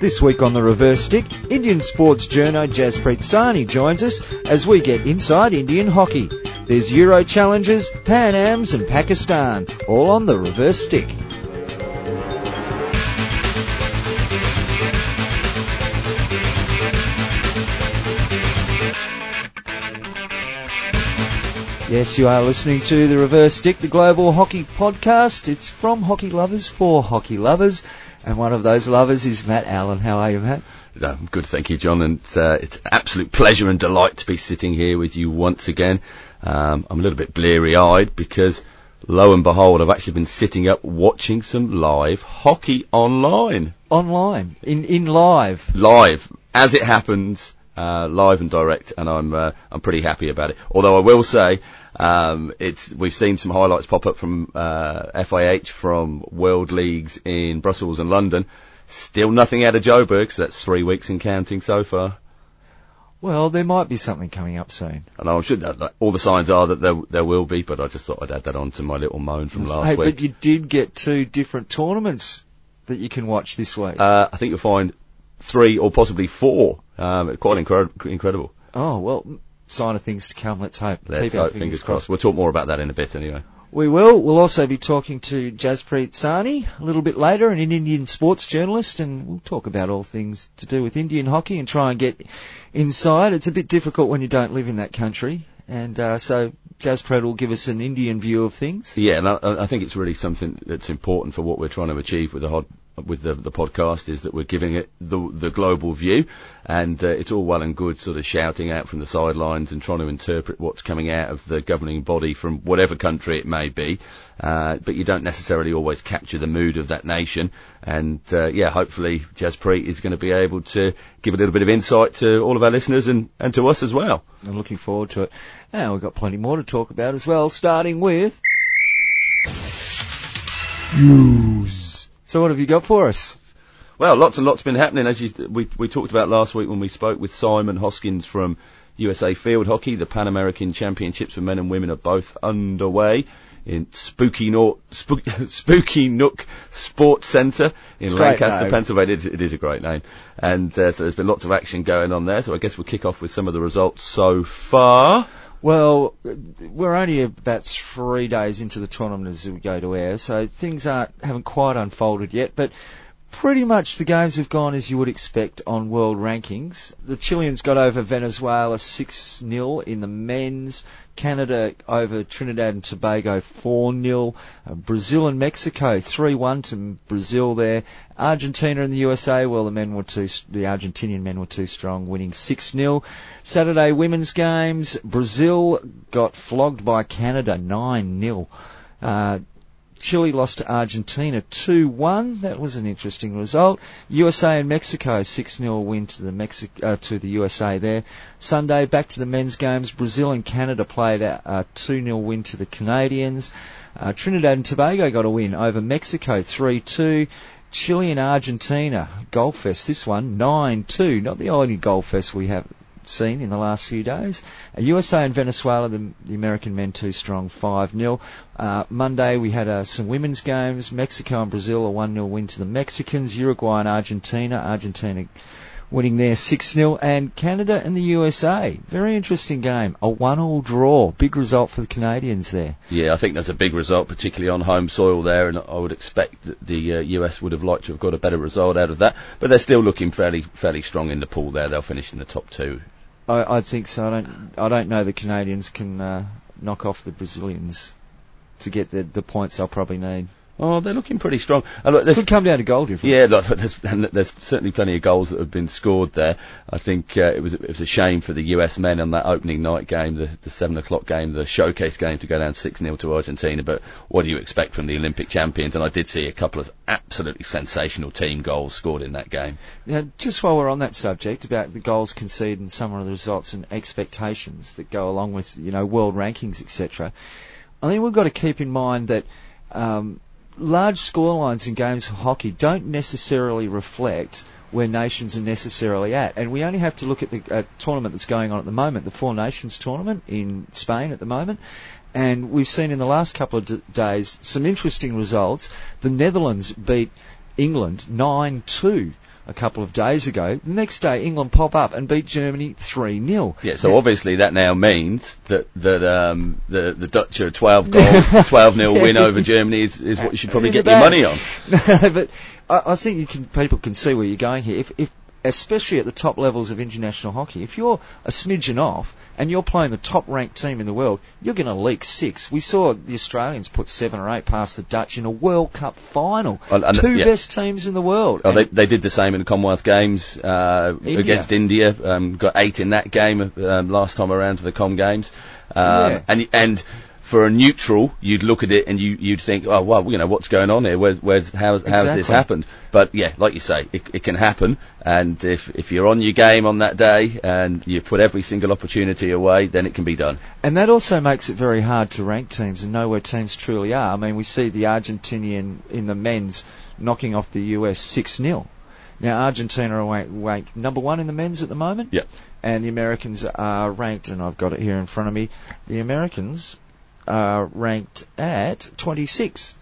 This week on the reverse stick, Indian sports journo Jaspreet Sahni joins us as we get inside Indian hockey. There's Euro challenges, Pan Ams and Pakistan, all on the reverse stick. Yes, you are listening to the Reverse Stick, the Global Hockey Podcast. It's from hockey lovers for hockey lovers, and one of those lovers is Matt Allen. How are you, Matt? Um, good, thank you, John. And uh, it's an absolute pleasure and delight to be sitting here with you once again. Um, I'm a little bit bleary-eyed because, lo and behold, I've actually been sitting up watching some live hockey online. Online, in in live. Live, as it happens, uh, live and direct, and I'm uh, I'm pretty happy about it. Although I will say, um, it's we've seen some highlights pop up from uh, FIH from World Leagues in Brussels and London. Still nothing out of Joburg, so that's three weeks and counting so far. Well, there might be something coming up soon. And I'm sure that, like, all the signs are that there there will be, but I just thought I'd add that on to my little moan from last hey, week. but you did get two different tournaments that you can watch this week. Uh, I think you'll find three or possibly four. Um, quite incre- incredible. oh well, sign of things to come. Let's hope. Let's Keep hope, fingers crossed. We'll talk more about that in a bit anyway. We will. We'll also be talking to Jaspreet Sahni a little bit later, an Indian sports journalist, and we'll talk about all things to do with Indian hockey and try and get inside. It's a bit difficult when you don't live in that country, and uh, so Jaspreet will give us an Indian view of things. Yeah, and I, I think it's really something that's important for what we're trying to achieve with the hod, with the, the podcast is that we're giving it the the global view, and uh, it's all well and good sort of shouting out from the sidelines and trying to interpret what's coming out of the governing body from whatever country it may be, uh, but you don't necessarily always capture the mood of that nation, and uh, yeah, hopefully Jaspreet is going to be able to give a little bit of insight to all of our listeners and, and to us as well. I'm looking forward to it. And we've got plenty more to talk about as well, starting with news. So what have you got for us? Well, lots and lots been happening as you, we we talked about last week when we spoke with Simon Hoskins from USA Field Hockey. The Pan American Championships for men and women are both underway in Spooky Nook, Spook, Spooky Nook Sports Centre in It's Lancaster. Pennsylvania. It is, it is a great name, and uh, so there's been lots of action going on there. So I guess we'll kick off with some of the results so far. Well, we're only about three days into the tournament as we go to air, so things aren't haven't quite unfolded yet. But pretty much the games have gone as you would expect on world rankings. The Chileans got over Venezuela 6-0 in the men's. Canada over Trinidad and Tobago 4-0. Uh, Brazil and Mexico 3-1 to Brazil there. Argentina and the USA, well the men were too, the Argentinian men were too strong, winning 6-0. Saturday women's games, Brazil got flogged by Canada 9-0. Uh, Chile lost to Argentina 2-1. That was an interesting result. USA and Mexico 6-0 win to the uh, to the USA there. Sunday back to the men's games. Brazil and Canada played a, a 2-0 win to the Canadians. Uh, Trinidad and Tobago got a win over Mexico 3-2. Chile and Argentina, Gold Fest, this one, 9-2. Not the only Gold Fest we have seen in the last few days. Uh, USA and Venezuela, the, the American men too strong, 5-0. Uh, Monday we had uh, some women's games. Mexico and Brazil, a 1-0 win to the Mexicans. Uruguay and Argentina, Argentina winning there 6-0. And Canada and the USA, very interesting game. A 1-all draw. Big result for the Canadians there. Yeah, I think that's a big result, particularly on home soil there, and I would expect that the uh, US would have liked to have got a better result out of that. But they're still looking fairly fairly strong in the pool there. They'll finish in the top two. I, I think so. I don't, I don't know the Canadians can uh, knock off the Brazilians to get the, the points they'll probably need. Oh, they're looking pretty strong. And look, there's- Could come down to goal difference. Yeah, look, there's, and there's certainly plenty of goals that have been scored there. I think uh, it was it was a shame for the US men on that opening night game, the, the seven o'clock game, the showcase game, to go down six 0 to Argentina. But what do you expect from the Olympic champions? And I did see a couple of absolutely sensational team goals scored in that game. Now, just while we're on that subject about the goals conceded and some of the results and expectations that go along with you know world rankings etc. I think we've got to keep in mind that um, large scorelines in games of hockey don't necessarily reflect where nations are necessarily at. And we only have to look at the uh, tournament that's going on at the moment, the Four Nations tournament in Spain at the moment. And we've seen in the last couple of d- days some interesting results. The Netherlands beat England 9-2. A couple of days ago. The next day, England pop up and beat Germany 3 0. Yeah, so obviously that now means that that um, the the Dutch are 12 goal, 12 nil win over Germany is, is what you should probably get your money on. No, but I, I think you can, people can see where you're going here. If, if, especially at the top levels of international hockey, if you're a smidgen off and you're playing the top ranked team in the world, you're going to leak six. We saw the Australians put seven or eight past the Dutch in a World Cup final. And- and- Two yeah. best teams in the world. Oh, they, they did the same in the Commonwealth Games uh, India. against India. Um, got eight in that game um, last time around for the Com Games. Um, Yeah. And and for a neutral, you'd look at it and you you'd think, oh well, you know what's going on here? Where's where's how's, how's this happened? But yeah, like you say, it, it can happen. And if if you're on your game on that day and you put every single opportunity away, then it can be done. And that also makes it very hard to rank teams and know where teams truly are. I mean, we see the Argentinian in the men's knocking off the US 6 0. Now, Argentina are ranked, ranked number one in the men's at the moment. Yep. And the Americans are ranked, and I've got it here in front of me, the Americans are ranked at 26.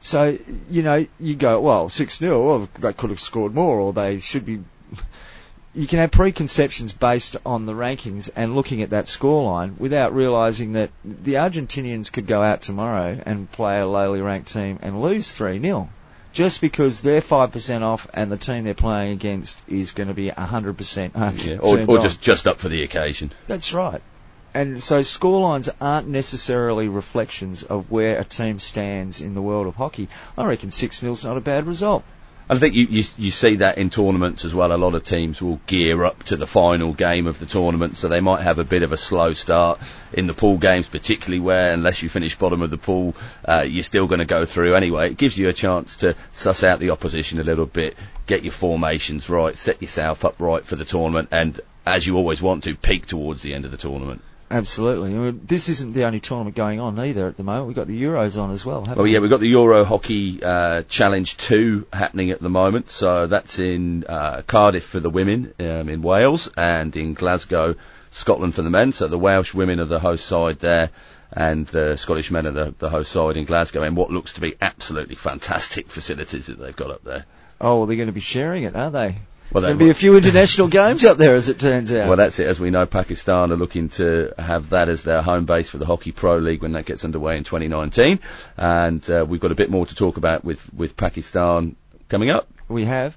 So, you know, you go, well, 6 0, well, they could have scored more, or they should be you can have preconceptions based on the rankings and looking at that scoreline without realising that the Argentinians could go out tomorrow and play a lowly ranked team and lose 3 0 just because they're 5% off and the team they're playing against is going to be 100% uh, Yeah. Or, or just just up for the occasion. That's right. And so scorelines aren't necessarily reflections of where a team stands in the world of hockey. I reckon 6 0's not a bad result. I think you, you you see that in tournaments as well. A lot of teams will gear up to the final game of the tournament, so they might have a bit of a slow start in the pool games, particularly where unless you finish bottom of the pool, uh, you're still going to go through anyway. It gives you a chance to suss out the opposition a little bit, get your formations right, set yourself up right for the tournament, and as you always want to, peak towards the end of the tournament. Absolutely. This isn't the only tournament going on either at the moment. We've got the Euros on as well, haven't Oh we? yeah, we've got the Euro Hockey uh, Challenge 2 happening at the moment. So that's in uh, Cardiff for the women um, in Wales and in Glasgow, Scotland for the men. So the Welsh women are the host side there and the Scottish men are the, the host side in Glasgow and what looks to be absolutely fantastic facilities that they've got up there. Oh, well, they're going to be sharing it, aren't they? Well, There'll be a few international games up there, as it turns out. Well, that's it. As we know, Pakistan are looking to have that as their home base for the Hockey Pro League when that gets underway in 2019. And uh, we've got a bit more to talk about with, with Pakistan coming up. we have.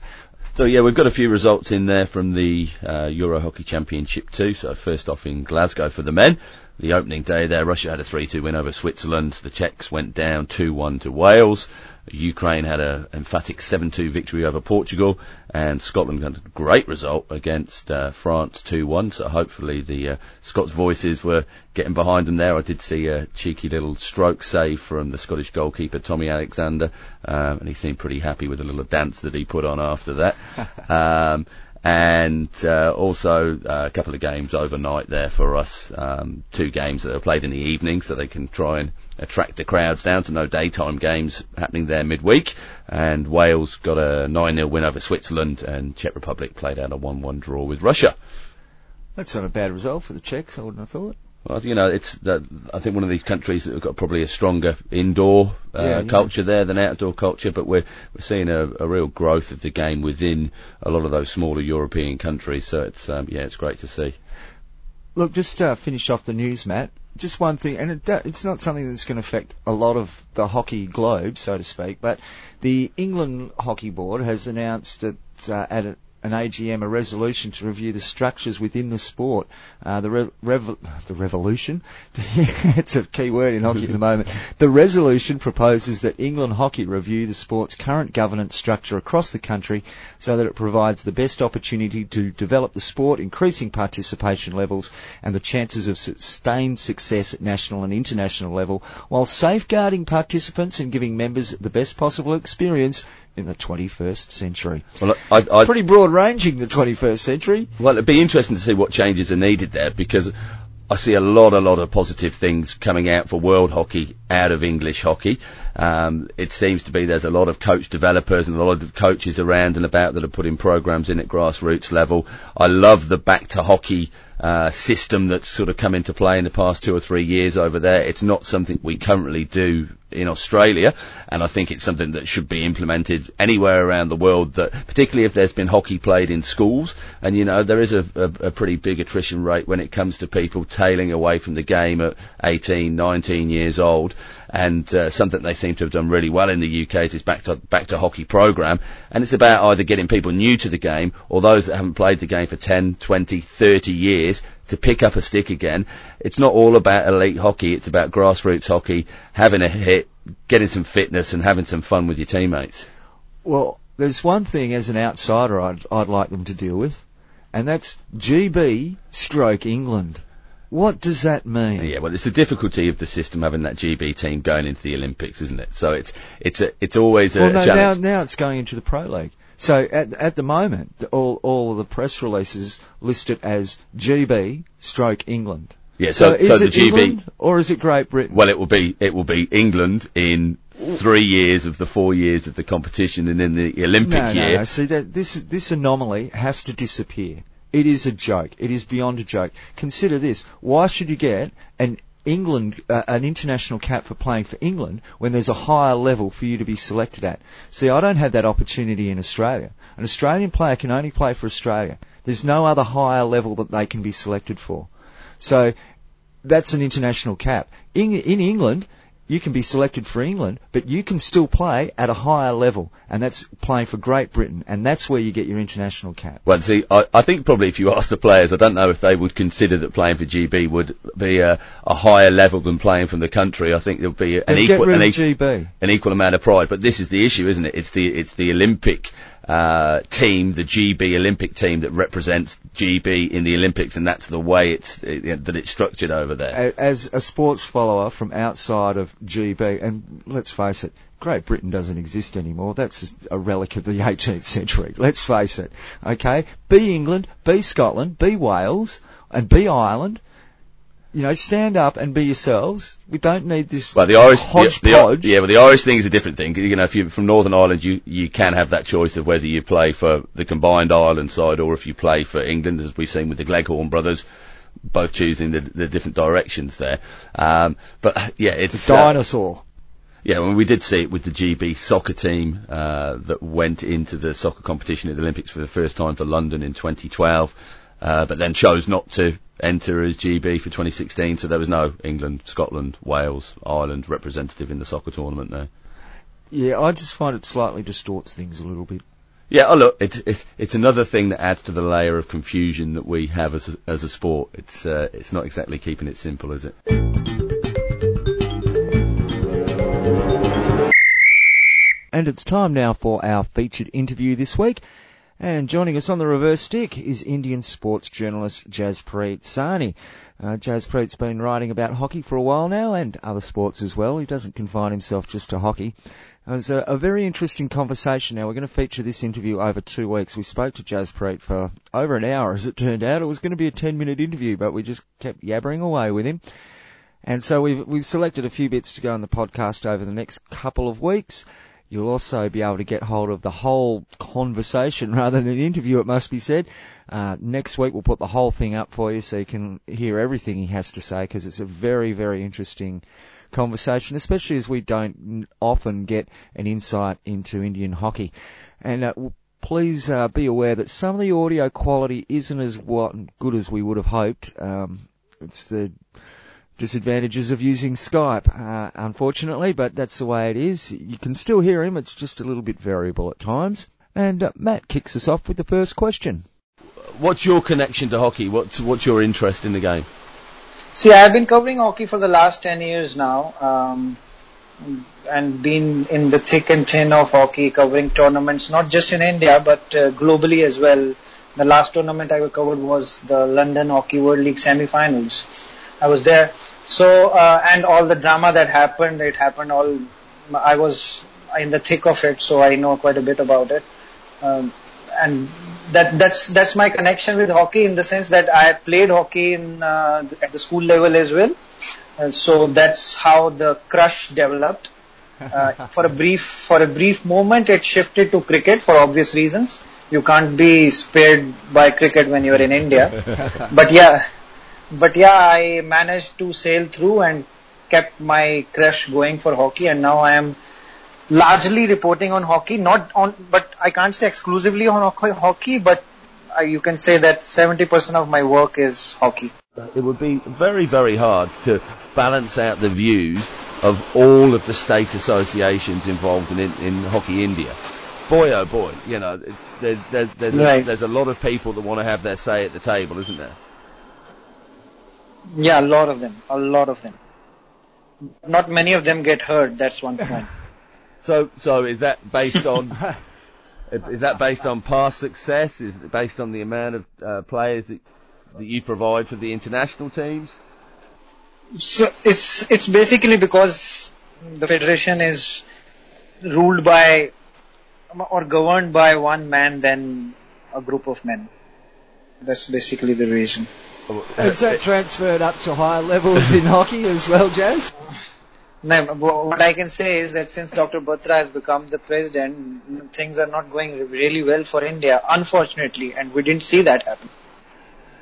So yeah, we've got a few results in there from the uh, Euro Hockey Championship too. So first off in Glasgow for the men, the opening day there, Russia had a 3-2 win over Switzerland. The Czechs went down 2-1 to Wales. Ukraine had a emphatic 7-2 victory over Portugal, and Scotland got a great result against uh, France 2-1. So hopefully the uh, Scots voices were getting behind them there. I did see a cheeky little stroke save from the Scottish goalkeeper Tommy Alexander, um, and he seemed pretty happy with the little dance that he put on after that. um, and uh, also uh, a couple of games overnight there for us. Um, two games that are played in the evening, so they can try and attract the crowds down to no daytime games happening there midweek. And Wales got a 9-0 win over Switzerland, and Czech Republic played out a 1-1 draw with Russia. That's not a bad result for the Czechs, I wouldn't have thought. Well, you know, it's that I think one of these countries that have got probably a stronger indoor uh, Yeah, yeah. culture there than outdoor culture, but we're we're seeing a, a real growth of the game within a lot of those smaller European countries. So it's um, yeah, it's great to see. Look, just uh, finish off the news, Matt. Just one thing, and it, it's not something that's going to affect a lot of the hockey globe, so to speak, but the England Hockey Board has announced that uh, at a, an AGM a resolution to review the structures within the sport. Uh, the re- rev- the revolution, it's a key word in hockey at the moment. The resolution proposes that England Hockey review the sport's current governance structure across the country so that it provides the best opportunity to develop the sport, increasing participation levels and the chances of sustained success at national and international level, while safeguarding participants and giving members the best possible experience in the 21st century. Well, I, I, Pretty broad ranging, the 21st century. Well, it'd be interesting to see what changes are needed there because I see a lot, a lot of positive things coming out for world hockey out of English hockey. Um, it seems to be there's a lot of coach developers and a lot of coaches around and about that are putting programs in at grassroots level. I love the back to hockey uh, system that's sort of come into play in the past two or three years over there. It's not something we currently do in Australia, and I think it's something that should be implemented anywhere around the world. That particularly if there's been hockey played in schools, and you know there is a, a, a pretty big attrition rate when it comes to people tailing away from the game at 18, 19 years old, and uh, something they seem to have done really well in the UK is this back to back to hockey program, and it's about either getting people new to the game or those that haven't played the game for 10, 20, 30 years to pick up a stick again. It's not all about elite hockey. It's about grassroots hockey, having a hit, getting some fitness and having some fun with your teammates. Well, there's one thing as an outsider I'd, I'd like them to deal with, and that's GB stroke England. What does that mean? Yeah, well, it's the difficulty of the system having that GB team going into the Olympics, isn't it? So it's it's a, it's always a well, no, challenge. Now, now it's going into the Pro League. So at at the moment, all all of the press releases list it as GB stroke England. Yeah, so, is so the it GB. England or is it Great Britain? Well, it will be it will be England in three years of the four years of the competition, and then the Olympic no, year. no, no. See that this this anomaly has to disappear. It is a joke. It is beyond a joke. Consider this: Why should you get an England, uh, an international cap for playing for England when there's a higher level for you to be selected at. See, I don't have that opportunity in Australia. An Australian player can only play for Australia. There's no other higher level that they can be selected for. So that's an international cap. In, in England, you can be selected for England, but you can still play at a higher level, and that's playing for Great Britain, and that's where you get your international cap. Well, see, I, I think probably if you ask the players, I don't know if they would consider that playing for GB would be a, a higher level than playing from the country. I think there would be an equal, an, GB. an equal amount of pride. But this is the issue, isn't it? It's the it's the Olympic uh, team, the GB Olympic team that represents GB in the Olympics, and that's the way it's it, that it's structured over there. As a sports follower from outside of GB, and let's face it, Great Britain doesn't exist anymore. That's a relic of the 18th century. Let's face it. Okay? Be England, be Scotland, be Wales, and be Ireland. You know, stand up and be yourselves. We don't need this Well, the Irish, hodgepodge. the, yeah, well, the Irish thing is a different thing. You know, if you're from Northern Ireland, you you can have that choice of whether you play for the combined Ireland side or if you play for England, as we've seen with the Gleghorn brothers, both choosing the, the different directions there. Um, but yeah, it's a Dinosaur. yeah, well, we did see it with the GB soccer team uh, that went into the soccer competition at the Olympics for the first time for London in 2012, uh, but then chose not to enter as GB for 2016. So there was no England, Scotland, Wales, Ireland representative in the soccer tournament there. Yeah, I just find it slightly distorts things a little bit. Yeah, oh look, it's it's it's another thing that adds to the layer of confusion that we have as a, as a sport. It's uh, it's not exactly keeping it simple, is it? And it's time now for our featured interview this week. And joining us on the reverse stick is Indian sports journalist Jaspreet Sahni. Uh, Jaspreet's been writing about hockey for a while now and other sports as well. He doesn't confine himself just to hockey. It was a, a very interesting conversation. Now we're going to feature this interview over two weeks. We spoke to Jaspreet for over an hour as it turned out. It was going to be a 10 minute interview, but we just kept yabbering away with him. And so we've, we've selected a few bits to go on the podcast over the next couple of weeks. You'll also be able to get hold of the whole conversation rather than an interview, it must be said. Uh, next week we'll put the whole thing up for you so you can hear everything he has to say because it's a very, very interesting conversation, especially as we don't often get an insight into Indian hockey. And uh, please uh, be aware that some of the audio quality isn't as what good as we would have hoped. Um, it's the disadvantages of using Skype, uh, unfortunately, but that's the way it is. You can still hear him, it's just a little bit variable at times. And uh, Matt kicks us off with the first question. What's your connection to hockey? What's what's your interest in the game? See, I've been covering hockey for the last 10 years now, um, and been in the thick and thin of hockey, covering tournaments, not just in India, but uh, globally as well. The last tournament I covered was the London Hockey World League semi-finals. I was there. So, uh, and all the drama that happened, it happened all, I was in the thick of it, so I know quite a bit about it. Um, and that that's that's my connection with hockey in the sense that I played hockey in uh, at the school level as well. Uh, so that's how the crush developed. Uh, for a brief for a brief moment, it shifted to cricket for obvious reasons. you can't be spared by cricket when you're in India. but yeah, but yeah, I managed to sail through and kept my crush going for hockey, and now I am largely reporting on hockey. Not on, but I can't say exclusively on hockey, but uh, you can say that 70% of my work is hockey. It would be very, very hard to balance out the views of all of the state associations involved in, in Hockey India. Boy, oh boy, you know, there, there, there's, right. a, there's a lot of people that want to have their say at the table, isn't there? Yeah, a lot of them, a lot of them. Not many of them get heard. That's one point. so, so is that based on? is that based on past success? Is it based on the amount of uh, players that that you provide for the international teams? So it's it's basically because the federation is ruled by or governed by one man than a group of men. That's basically the reason. Has that transferred up to higher levels in hockey as well, Jazz? No, what I can say is that since Dr. Batra has become the president, things are not going really well for India, unfortunately, and we didn't see that happen.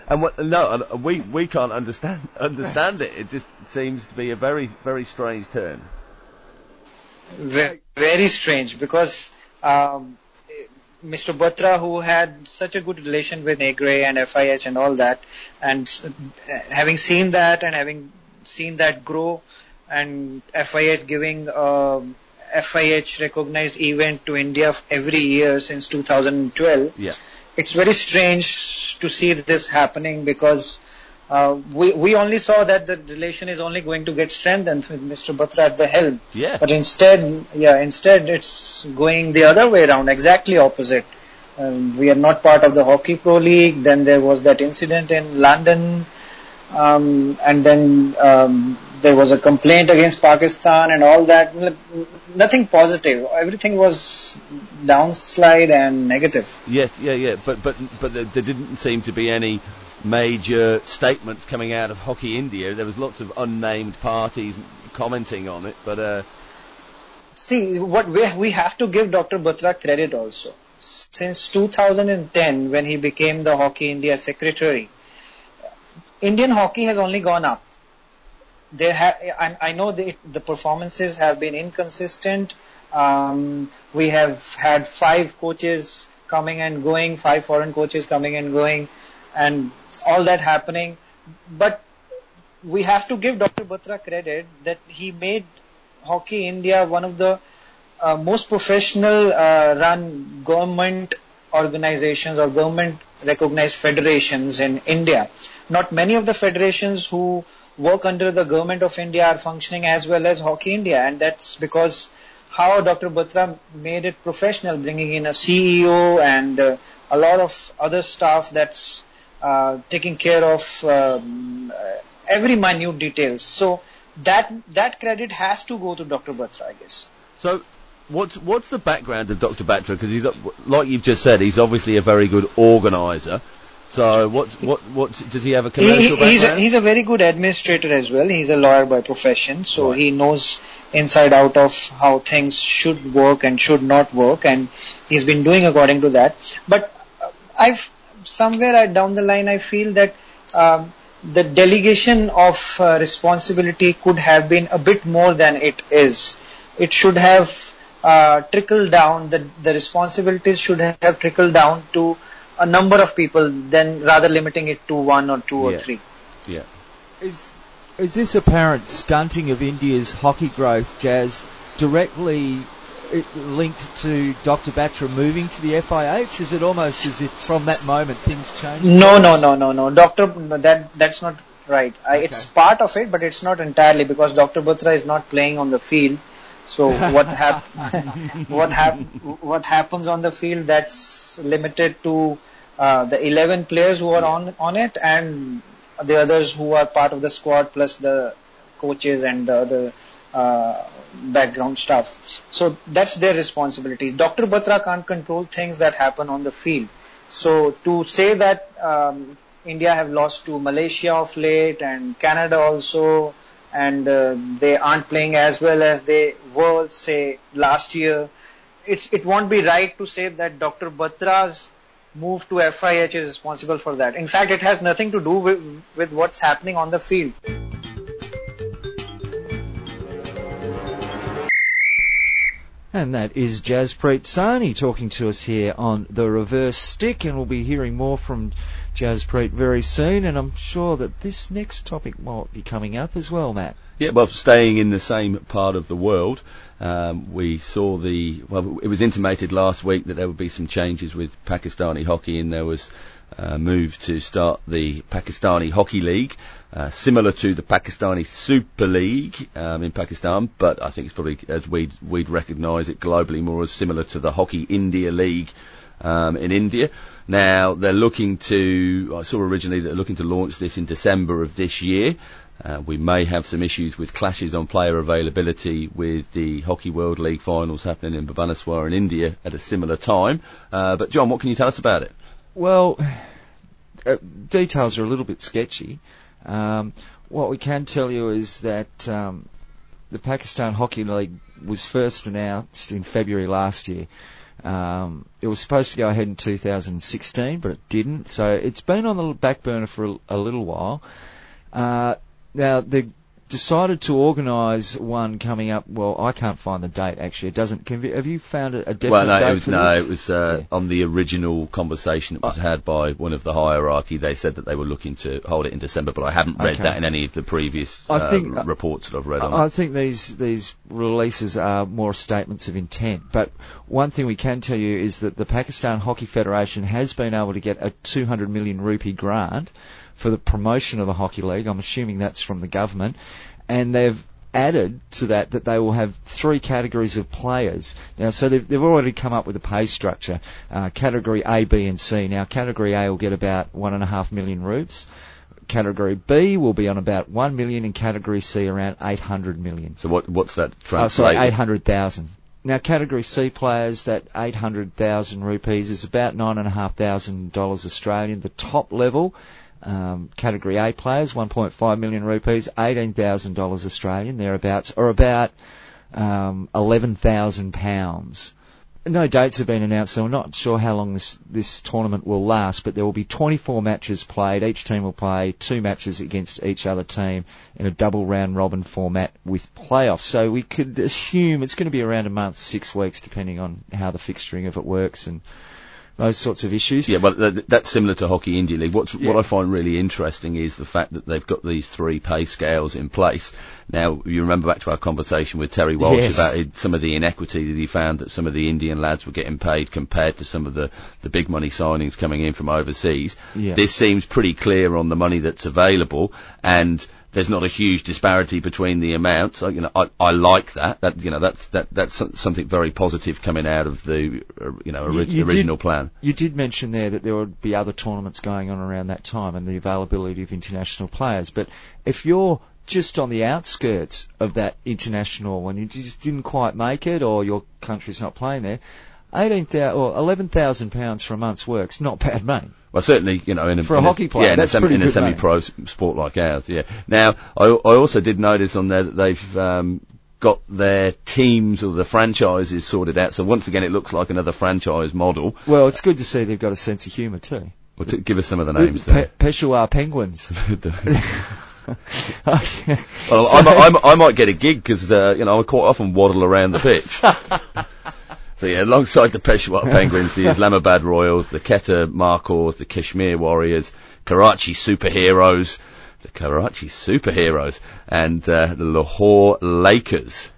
And what, no, we we can't understand understand it. It just seems to be a very very strange turn. Very, very strange because um, Mr. Batra, who had such a good relation with Negre and FIH and all that, and having seen that and having seen that grow, and FIH giving a FIH recognized event to India every year since 2012. Yeah it's very strange to see this happening because uh, we we only saw that the relation is only going to get strengthened with Mr. Batra at the helm. Yeah. But instead, yeah, instead it's going the other way around, exactly opposite. Um, we are not part of the Hockey Pro League. Then there was that incident in London, um, and then um, there was a complaint against Pakistan and all that. Nothing positive. Everything was downslide and negative. Yes, yeah, yeah. But but but there, didn't seem to be any major statements coming out of Hockey India. There was lots of unnamed parties commenting on it, but. Uh, See, what we, we have to give Dr. Batra credit also. Since 2010, when he became the Hockey India secretary, Indian hockey has only gone up there ha- I, I know the, the performances have been inconsistent. Um, we have had five coaches coming and going, five foreign coaches coming and going, and all that happening. But we have to give Dr. Batra credit that he made Hockey India one of the uh, most professional uh, run government organizations or government recognized federations in India. Not many of the federations who work under the government of India are functioning as well as Hockey India, and that's because how Dr. Batra made it professional, bringing in a CEO and uh, a lot of other staff that's uh, taking care of um, every minute details. So that that credit has to go to Dr. Batra, I guess. So. What's what's the background of Dr. Batra? Because he's like you've just said, he's obviously a very good organizer. So what what what does he have a commercial he, he's background? A, he's a very good administrator as well. He's a lawyer by profession, so right. he knows inside out of how things should work and should not work, and he's been doing according to that. But uh, I've somewhere down the line I feel that um, the delegation of uh, responsibility could have been a bit more than it is. It should have uh, trickled down. The the responsibilities should have trickled down to a number of people than rather limiting it to one or two yeah. or three. Yeah. Is is this apparent stunting of India's hockey growth, Jazz, directly linked to Dr. Batra moving to the FIH? Is it almost as if from that moment things changed? No, no, no, no, no. Doctor, that that's not right. Okay. It's part of it, but it's not entirely because Dr. Batra is not playing on the field. So what hap- what hap- what happens on the field that's limited to uh, the 11 players who are on on it and the others who are part of the squad plus the coaches and the other uh, background stuff. So that's their responsibility. Dr. Batra can't control things that happen on the field. So to say that um, India have lost to Malaysia of late and Canada also and uh, they aren't playing as well as they were, say, last year. it's, it won't be right to say that Dr. Batra's move to FIH is responsible for that. In fact, it has nothing to do with, with what's happening on the field. And that is Jaspreet Sahni talking to us here on the reverse stick, and we'll be hearing more from Jaspreet very soon, and I'm sure that this next topic might be coming up as well, Matt. Yeah, well, staying in the same part of the world, um, we saw the, well, it was intimated last week that there would be some changes with Pakistani hockey, and there was a move to start the Pakistani Hockey League, uh, similar to the Pakistani Super League um, in Pakistan, but I think it's probably, as we'd, we'd recognise it globally, more as similar to the Hockey India League um, in India. Now they're looking to. I saw originally they're looking to launch this in December of this year. Uh, we may have some issues with clashes on player availability with the Hockey World League finals happening in Bhubaneswar in India at a similar time. Uh, but John, what can you tell us about it? Well, uh, details are a little bit sketchy. Um, what we can tell you is that um, the Pakistan Hockey League was first announced in February last year. Um, it was supposed to go ahead in 2016, but it didn't. So it's been on the back burner for a, a little while. Uh, now the decided to organise one coming up. Well, I can't find the date actually. It doesn't. Can, have you found a, definite well, no, date it was, for no, this? it was uh, Yeah. on the original conversation that was had by one of the hierarchy. They said that they were looking to hold it in December, but I haven't read Okay. that in any of the previous I uh, think- r- reports that I've read on I. I think these these releases are more statements of intent. But one thing we can tell you is that the Pakistan Hockey Federation has been able to get a 200 million rupee grant for the promotion of the hockey league. I'm assuming that's from the government, and they've added to that that they will have three categories of players. Now, so they've, they've already come up with a pay structure, uh, category A, B, and C. Now, category A will get about one and a half million rupes. Category B will be on about 1 million and category C around 800 million. So what what's that Oh, sorry, 800,000. Now, category C players, that 800,000 rupees is about $9,500 Australian. The top level, um, category A players, 1.5 million rupees, $18,000 Australian, thereabouts, or about um, 11,000 pounds. No dates have been announced, so we're not sure how long this, this tournament will last, but there will be 24 matches played. Each team will play two matches against each other team in a double round robin format with playoffs. So we could assume it's going to be around a month, six weeks, depending on how the fixturing of it works and those sorts of issues. Yeah, well, th- that's similar to Hockey India League. What's, Yeah. What I find really interesting is the fact that they've got these three pay scales in place. Now, you remember back to our conversation with Terry Walsh Yes. about it, some of the inequity that he found that some of the Indian lads were getting paid compared to some of the, the big money signings coming in from overseas. Yeah. This seems pretty clear on the money that's available and there's not a huge disparity between the amounts. I, you know, I, I like that. That you know, that's that that's something very positive coming out of the uh, you know ori- you did- original plan. You did mention there that there would be other tournaments going on around that time and the availability of international players. But if you're just on the outskirts of that international one, you just didn't quite make it or your country's not playing there, 18,000 or 11,000 pounds for a month's work's not bad money. Well, certainly, you know, in a, For a in hockey player, yeah, in a, sem- in a semi-pro sport like ours. Yeah. Now, I, I also did notice on there that they've um, got their teams or the franchises sorted out. So once again, it looks like another franchise model. Well, it's good to see they've got a sense of humour too. Well, t- give us some of the names Pe- there. Peshawar Penguins. well, So- I, mi- I, I might get a gig because uh, you know I quite often waddle around the pitch. so yeah, alongside the Peshawar Penguins, the Islamabad Royals, the Quetta Markhors, the Kashmir Warriors, Karachi Superheroes, the Karachi Superheroes, and uh, the Lahore Lakers.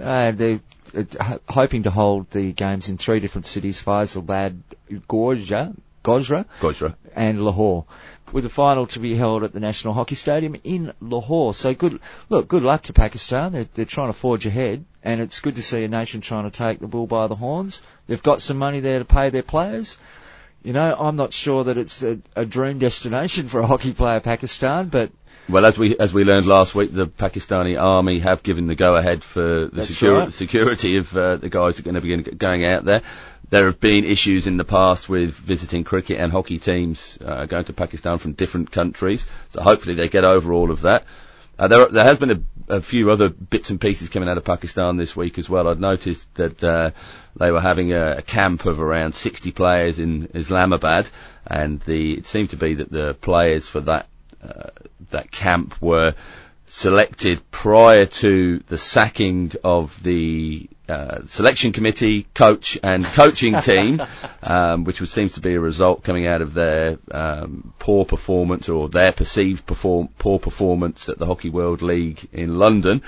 Uh, they're uh, hoping to hold the games in three different cities, Faisalabad, Gorja, Gojra, Gojra. and Lahore, with the final to be held at the National Hockey Stadium in Lahore. So good, look, good luck to Pakistan. They're, they're trying to forge ahead, and it's good to see a nation trying to take the bull by the horns. They've got some money there to pay their players. You know, I'm not sure that it's a, a dream destination for a hockey player, Pakistan, but Well, as we as we learned last week, the Pakistani army have given the go ahead for the security right. security of uh, the guys that are going to be going out there. There have been issues in the past with visiting cricket and hockey teams uh, going to Pakistan from different countries, so hopefully they get over all of that. Uh, there, there has been a, a few other bits and pieces coming out of Pakistan this week as well. I'd noticed that uh, they were having a, a, camp of around 60 players in Islamabad, and the it seemed to be that the players for that uh, that camp were selected prior to the sacking of the uh, selection committee, coach and coaching team, um, which seems to be a result coming out of their um, poor performance or their perceived perform- poor performance at the Hockey World League in London.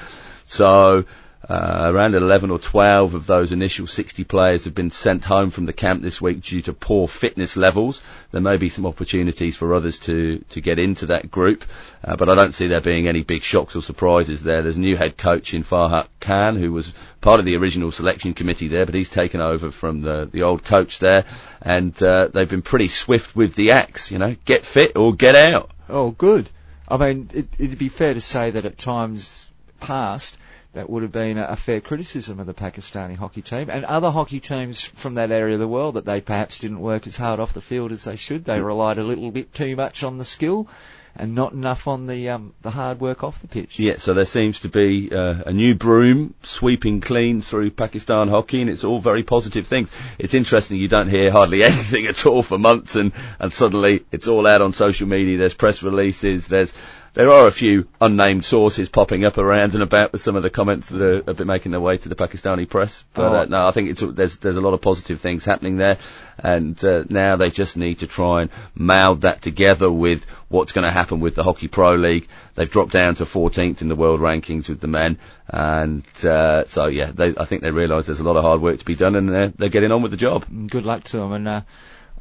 So uh, around 11 or 12 of those initial 60 players have been sent home from the camp this week due to poor fitness levels. There may be some opportunities for others to, to get into that group, uh, but I don't see there being any big shocks or surprises there. There's a new head coach in Farhat Khan who was part of the original selection committee there, but he's taken over from the, the old coach there, and uh, they've been pretty swift with the axe, you know, get fit or get out. Oh, good. I mean, it, it'd be fair to say that at times past, that would have been a, fair criticism of the Pakistani hockey team and other hockey teams from that area of the world that they perhaps didn't work as hard off the field as they should. They relied a little bit too much on the skill and not enough on the um, the hard work off the pitch. Yeah, so there seems to be uh, a new broom sweeping clean through Pakistan hockey, and it's all very positive things. It's interesting you don't hear hardly anything at all for months, and and suddenly it's all out on social media. There's press releases. There's there are a few unnamed sources popping up around and about with some of the comments that are, have been making their way to the Pakistani press. But oh. uh, no, I think it's there's there's a lot of positive things happening there, and uh, now they just need to try and meld that together with what's going to happen with the Hockey Pro League. They've dropped down to 14th in the world rankings with the men, and uh, so yeah, they, I think they realise there's a lot of hard work to be done, and they're, they're getting on with the job. Good luck to them, and uh,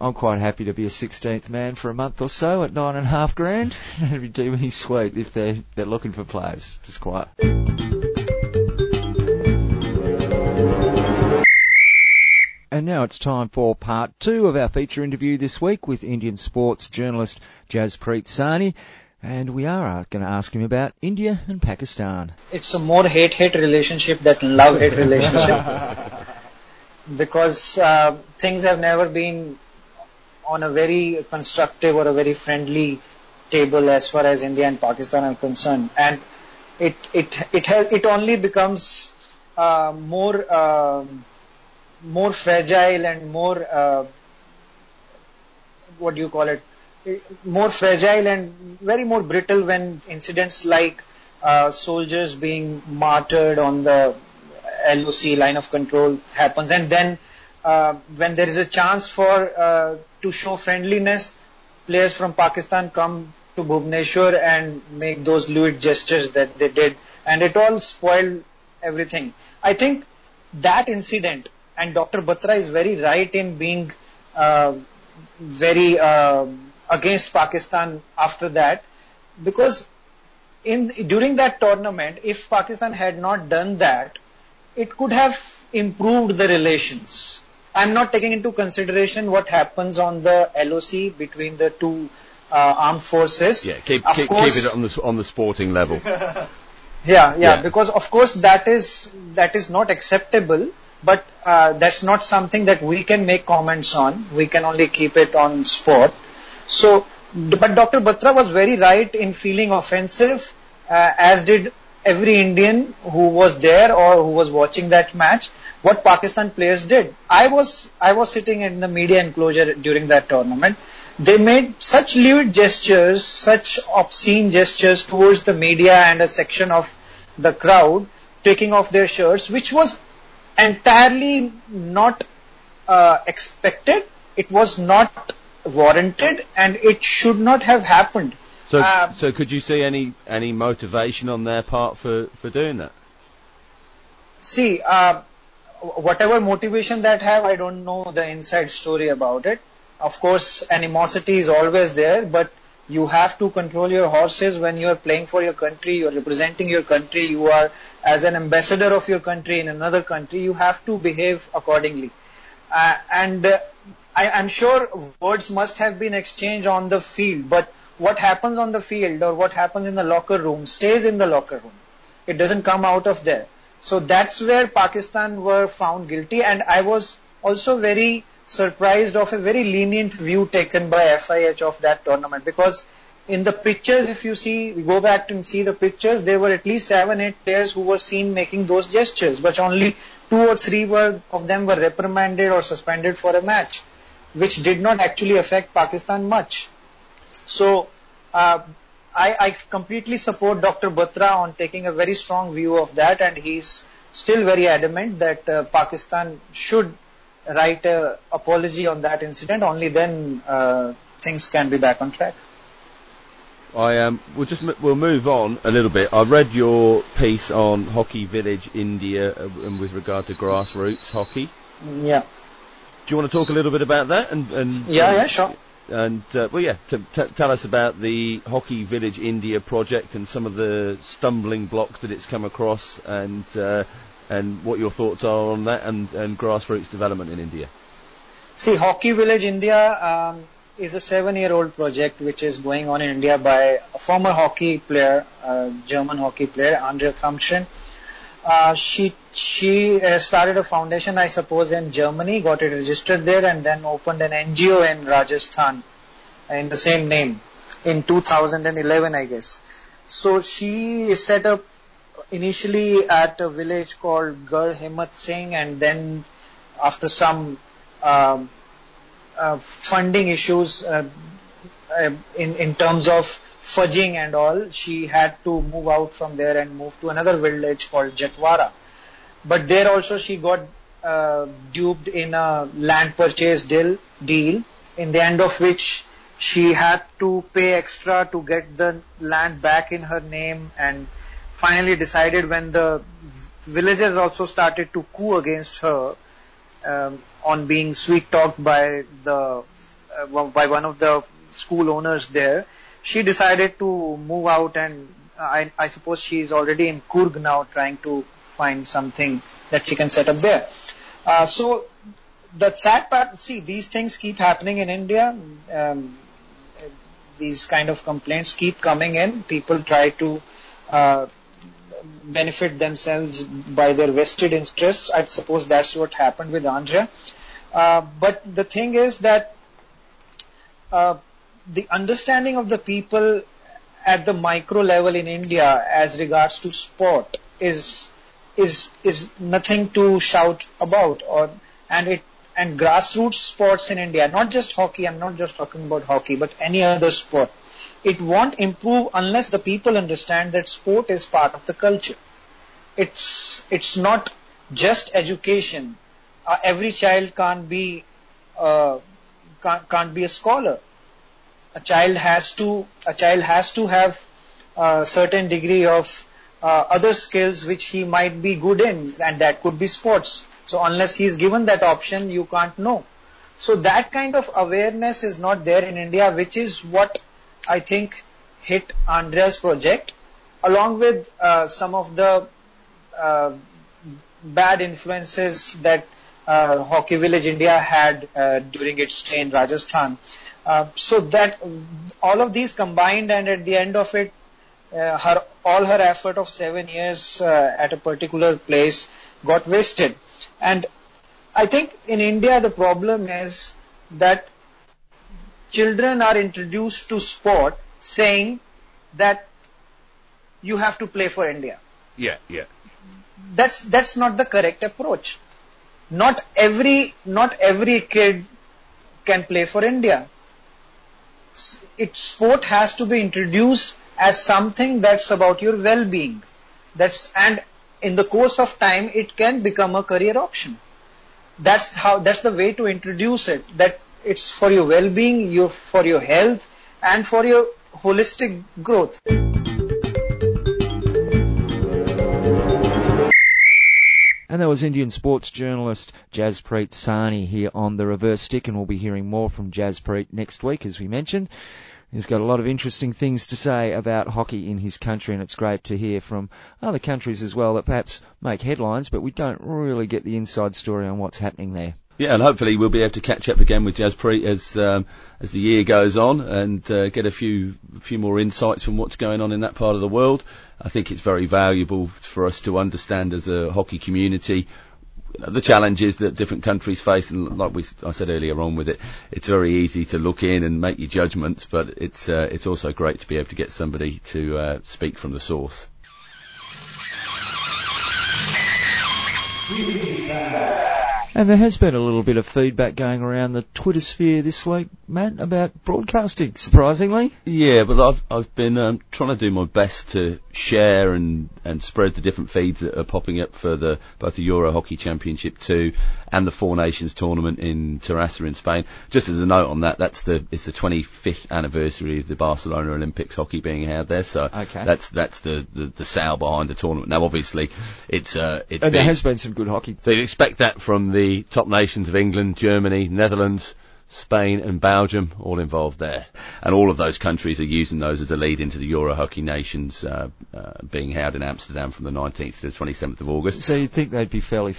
I'm quite happy to be a 16th man for a month or so at nine and a half grand. It'd be doing sweet if they're they're looking for players. Just quiet. And now it's time for part two of our feature interview this week with Indian sports journalist Jaspreet Sahni. And we are going to ask him about India and Pakistan. It's a more hate-hate relationship than love-hate relationship. because uh, things have never been on a very constructive or a very friendly table as far as India and Pakistan are concerned, and it it it has it only becomes uh, more uh, more fragile and more uh, what do you call it? More fragile and very more brittle when incidents like uh, soldiers being martyred on the LOC line of control happens. And then uh, when there is a chance for uh, to show friendliness, players from Pakistan come to Bhubaneswar and make those lewd gestures that they did, and it all spoiled everything. I think that incident, and Dr. Batra is very right in being uh, very uh, against Pakistan after that, because in during that tournament, if Pakistan had not done that, it could have improved the relations. I'm not taking into consideration what happens on the LOC between the two uh, armed forces. Yeah, keep, keep, course, keep, it on the on the sporting level. yeah, yeah, yeah, because of course that is that is not acceptable. But uh, that's not something that we can make comments on. We can only keep it on sport. So, but Dr. Batra was very right in feeling offensive, uh, as did every Indian who was there or who was watching that match what Pakistan players did. I was I was sitting in the media enclosure during that tournament. They made such lewd gestures, such obscene gestures towards the media and a section of the crowd, taking off their shirts, which was entirely not uh, expected. It was not warranted, and it should not have happened. So, uh, so could you see any any motivation on their part for for doing that? See, uh, whatever motivation that have, I don't know the inside story about it. Of course, animosity is always there, but you have to control your horses when you are playing for your country, you are representing your country, you are as an ambassador of your country in another country, you have to behave accordingly. Uh, and uh, I, I'm sure words must have been exchanged on the field, but what happens on the field or what happens in the locker room stays in the locker room. It doesn't come out of there. So that's where Pakistan were found guilty and I was also very surprised of a very lenient view taken by FIH of that tournament because in the pictures, if you see, go back and see the pictures, there were at least seven, eight players who were seen making those gestures, but only two or three were, of them were reprimanded or suspended for a match, which did not actually affect Pakistan much. So, uh, I, I completely support Dr. Batra on taking a very strong view of that, and he's still very adamant that uh, Pakistan should write an apology on that incident. Only then uh, things can be back on track. I um, we'll just we'll move on a little bit. I read your piece on Hockey Village India uh, and with regard to grassroots hockey. Yeah. Do you want to talk a little bit about that? And, and yeah, yeah, sure. And uh, well, yeah, t- t- tell us about the Hockey Village India project and some of the stumbling blocks that it's come across, and uh, and what your thoughts are on that and, and grassroots development in India. See, Hockey Village India um, is a seven-year-old project which is going on in India by a former hockey player, uh, German hockey player, Andrea Thumshirn. Uh, she she uh, started a foundation, I suppose, in Germany, got it registered there, and then opened an NGO in Rajasthan in the same name in 2011, I guess. So she set up initially at a village called Garh Himmat Singh, and then after some um, uh, funding issues uh, uh, in in terms of fudging and all, she had to move out from there and move to another village called Jatwara. But there also she got uh, duped in a land purchase deal, deal, in the end of which she had to pay extra to get the land back in her name and finally decided when the villagers also started to coup against her um, on being sweet talked by the uh, by one of the school owners there, she decided to move out and I, I suppose she is already in Coorg now trying to find something that she can set up there. Uh, so the sad part, see, these things keep happening in India. Um, these kind of complaints keep coming in. People try to uh, benefit themselves by their vested interests. I suppose that's what happened with Andrea. Uh, but the thing is that uh, the understanding of the people at the micro level in India as regards to sport is is is nothing to shout about or and it and grassroots sports in India, not just hockey, I'm not just talking about hockey, but any other sport it won't improve unless the people understand that sport is part of the culture. It's, it's not just education. Uh, every child can't be, uh, can't, can't be a scholar. A child has to, a child has to have a certain degree of uh, other skills which he might be good in, and that could be sports. So unless he is given that option, you can't know. So that kind of awareness is not there in India, which is what I think, hit Andrea's project, along with uh, some of the uh, bad influences that uh, Hockey Village India had uh, during its stay in Rajasthan. Uh, so that all of these combined, and at the end of it, uh, her all her effort of seven years at a particular place got wasted. And I think in India the problem is that children are introduced to sport saying that you have to play for India. Yeah, yeah. That's that's not the correct approach. Not every not every kid can play for India. It sport has to be introduced as something that's about your well-being. That's and in the course of time it can become a career option. That's how that's the way to introduce it. That it's for your well-being, your, for your health, and for your holistic growth. And that was Indian sports journalist Jaspreet Sahni here on the reverse stick, and we'll be hearing more from Jaspreet next week, as we mentioned. He's got a lot of interesting things to say about hockey in his country, and it's great to hear from other countries as well that perhaps make headlines, but we don't really get the inside story on what's happening there. Yeah, and hopefully we'll be able to catch up again with Jaspreet as um, as the year goes on and uh, get a few few more insights from what's going on in that part of the world. I think it's very valuable for us to understand as a hockey community the challenges that different countries face, and like we, I said earlier on with it, it's very easy to look in and make your judgments, but it's uh, it's also great to be able to get somebody to uh, speak from the source. And there has been a little bit of feedback going around the Twitter sphere this week, Matt, about broadcasting, surprisingly. Yeah, but I've I've been um, trying to do my best to share and, and spread the different feeds that are popping up for the both the Euro Hockey Championship two and the Four Nations tournament in Terrassa in Spain. Just as a note on that, that's the it's the 25th anniversary of the Barcelona Olympics hockey being held there. So Okay. that's that's the, the the sale behind the tournament. Now, obviously, it's uh it's And there has been some good hockey. so you'd expect that from the top nations of England, Germany, Netherlands, Spain and Belgium, all involved there. And all of those countries are using those as a lead into the Euro Hockey Nations uh, uh, being held in Amsterdam from the 19th to the 27th of August. So you'd think they'd be fairly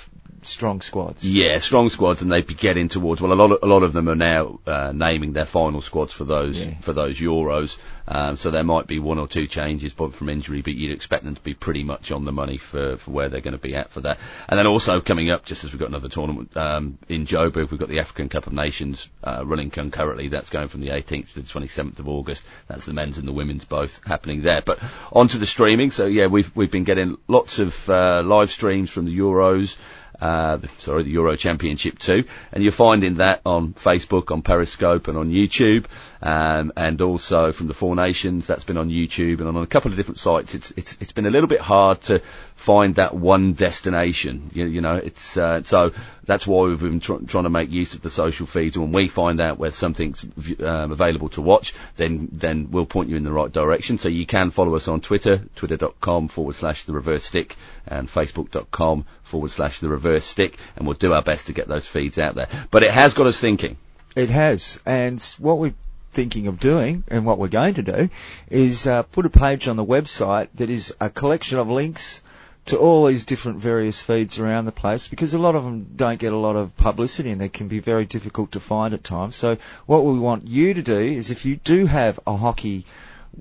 strong squads. Yeah, strong squads, and they'd be getting towards. Well, a lot of a lot of them are now uh, naming their final squads for those Yeah. for those Euros. Um, so there might be one or two changes from injury, but you'd expect them to be pretty much on the money for, for where they're going to be at for that. And then also coming up, just as we've got another tournament um, in Joburg, we've got the African Cup of Nations uh, running concurrently. That's going from the 18th to the 27th of August. That's the men's and the women's both happening there. But onto the streaming. So yeah, we've we've been getting lots of uh, live streams from the Euros uh, the, sorry, the Euro Championship 2. And you're finding that on Facebook, on Periscope and on YouTube. Um, and also from the Four Nations, that's been on YouTube and on a couple of different sites. It's, it's, it's been a little bit hard to find that one destination. You, you know, it's, uh, so that's why we've been tr- trying to make use of the social feeds. When we find out where something's um, available to watch, then, then we'll point you in the right direction. So you can follow us on Twitter, twitter.com forward slash the reverse stick and facebook.com forward slash the reverse stick. And we'll do our best to get those feeds out there. But it has got us thinking. It has. And what we're thinking of doing, and what we're going to do, is uh, put a page on the website that is a collection of links to all these different various feeds around the place because a lot of them don't get a lot of publicity and they can be very difficult to find at times. So what we want you to do is if you do have a hockey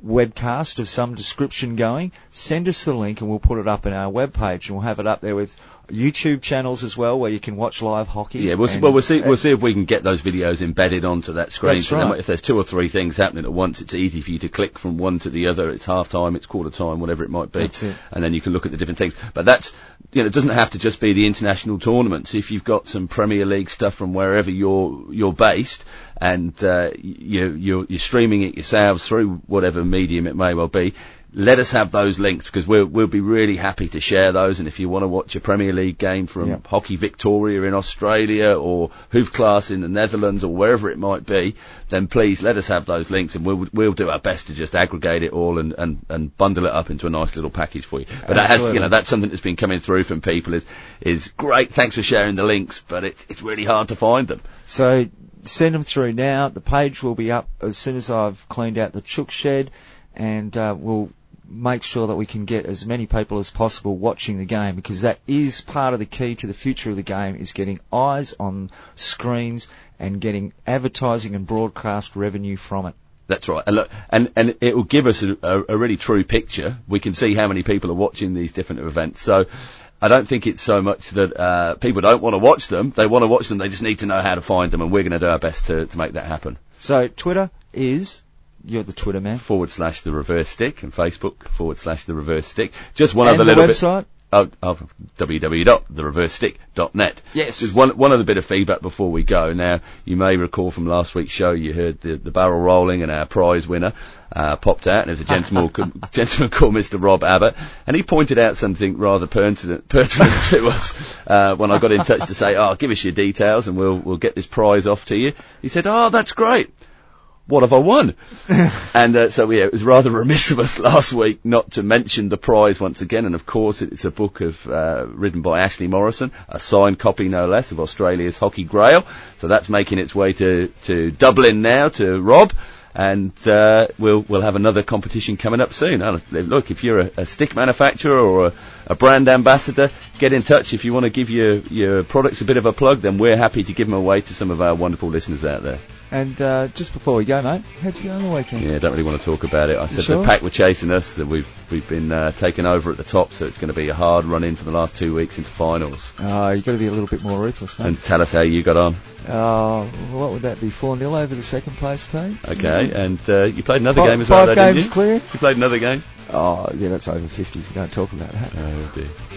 webcast of some description going, send us the link and we'll put it up in our webpage and we'll have it up there with YouTube channels as well where you can watch live hockey. Yeah, we'll, see, And- well, we'll see. We'll uh, see if we can get those videos embedded onto that screen. That's So right. If there's two or three things happening at once, it's easy for you to click from one to the other. It's half time, it's quarter time, whatever it might be, That's it. and then you can look at the different things. But that's you know, it doesn't have to just be the international tournaments. If you've got some Premier League stuff from wherever you're you're based, and uh, you you're, you're streaming it yourselves through whatever medium it may well be. Let us have those links because we'll we'll be really happy to share those. And if you want to watch a Premier League game from Yeah. Hockey Victoria in Australia or Hoofdklasse in the Netherlands or wherever it might be, then please let us have those links and we'll we'll do our best to just aggregate it all and, and, and bundle it up into a nice little package for you. But that has, you know, that's something that's been coming through from people is is great. Thanks for sharing the links, but it's it's really hard to find them. So send them through now. The page will be up as soon as I've cleaned out the chook shed, and uh, we'll make sure that we can get as many people as possible watching the game because that is part of the key to the future of the game is getting eyes on screens and getting advertising and broadcast revenue from it. That's right. And look, and, and it will give us a, a, a really true picture. We can see how many people are watching these different events. So I don't think it's so much that uh, people don't want to watch them. They want to watch them. They just need to know how to find them, and we're going to do our best to, to make that happen. So Twitter is you're the Twitter man. Forward slash the reverse stick, and Facebook forward slash the reverse stick. Just one and other the little bit. Oh, oh, www.thereversestick.net. Yes. There's one, one other bit of feedback before we go. Now, you may recall from last week's show, you heard the, the barrel rolling and our prize winner, uh, popped out and there's a gentleman, co- gentleman called Mr. Rob Abbott and he pointed out something rather pertinent, pertinent to us, uh, when I got in touch to say, oh, give us your details and we'll, we'll get this prize off to you. He said, oh, that's great what have I won? and uh, so yeah, it was rather remiss of us last week not to mention the prize once again. And of course, it's a book of uh, written by Ashley Morrison, a signed copy no less of Australia's Hockey Grail. So that's making its way to to Dublin now to Rob. And uh, we'll we'll have another competition coming up soon. Uh, Look, if you're a, a stick manufacturer or a, a brand ambassador, get in touch. If you want to give your your products a bit of a plug, then we're happy to give them away to some of our wonderful listeners out there. And uh, just before we go, mate, how'd you go on the weekend? Yeah, don't really want to talk about it. I said sure? the pack were chasing us, that we've we've been uh, taken over at the top, so it's going to be a hard run in for the last two weeks into finals. Oh, you've got to be a little bit more ruthless, mate. And tell us how you got on. Oh, what would that be? 4 0 over the second place team? Okay, and uh, you played another Five- game as well, five though, didn't games you? clear? You played another game. Oh, yeah, that's over 50s. You don't talk about that. Oh dear.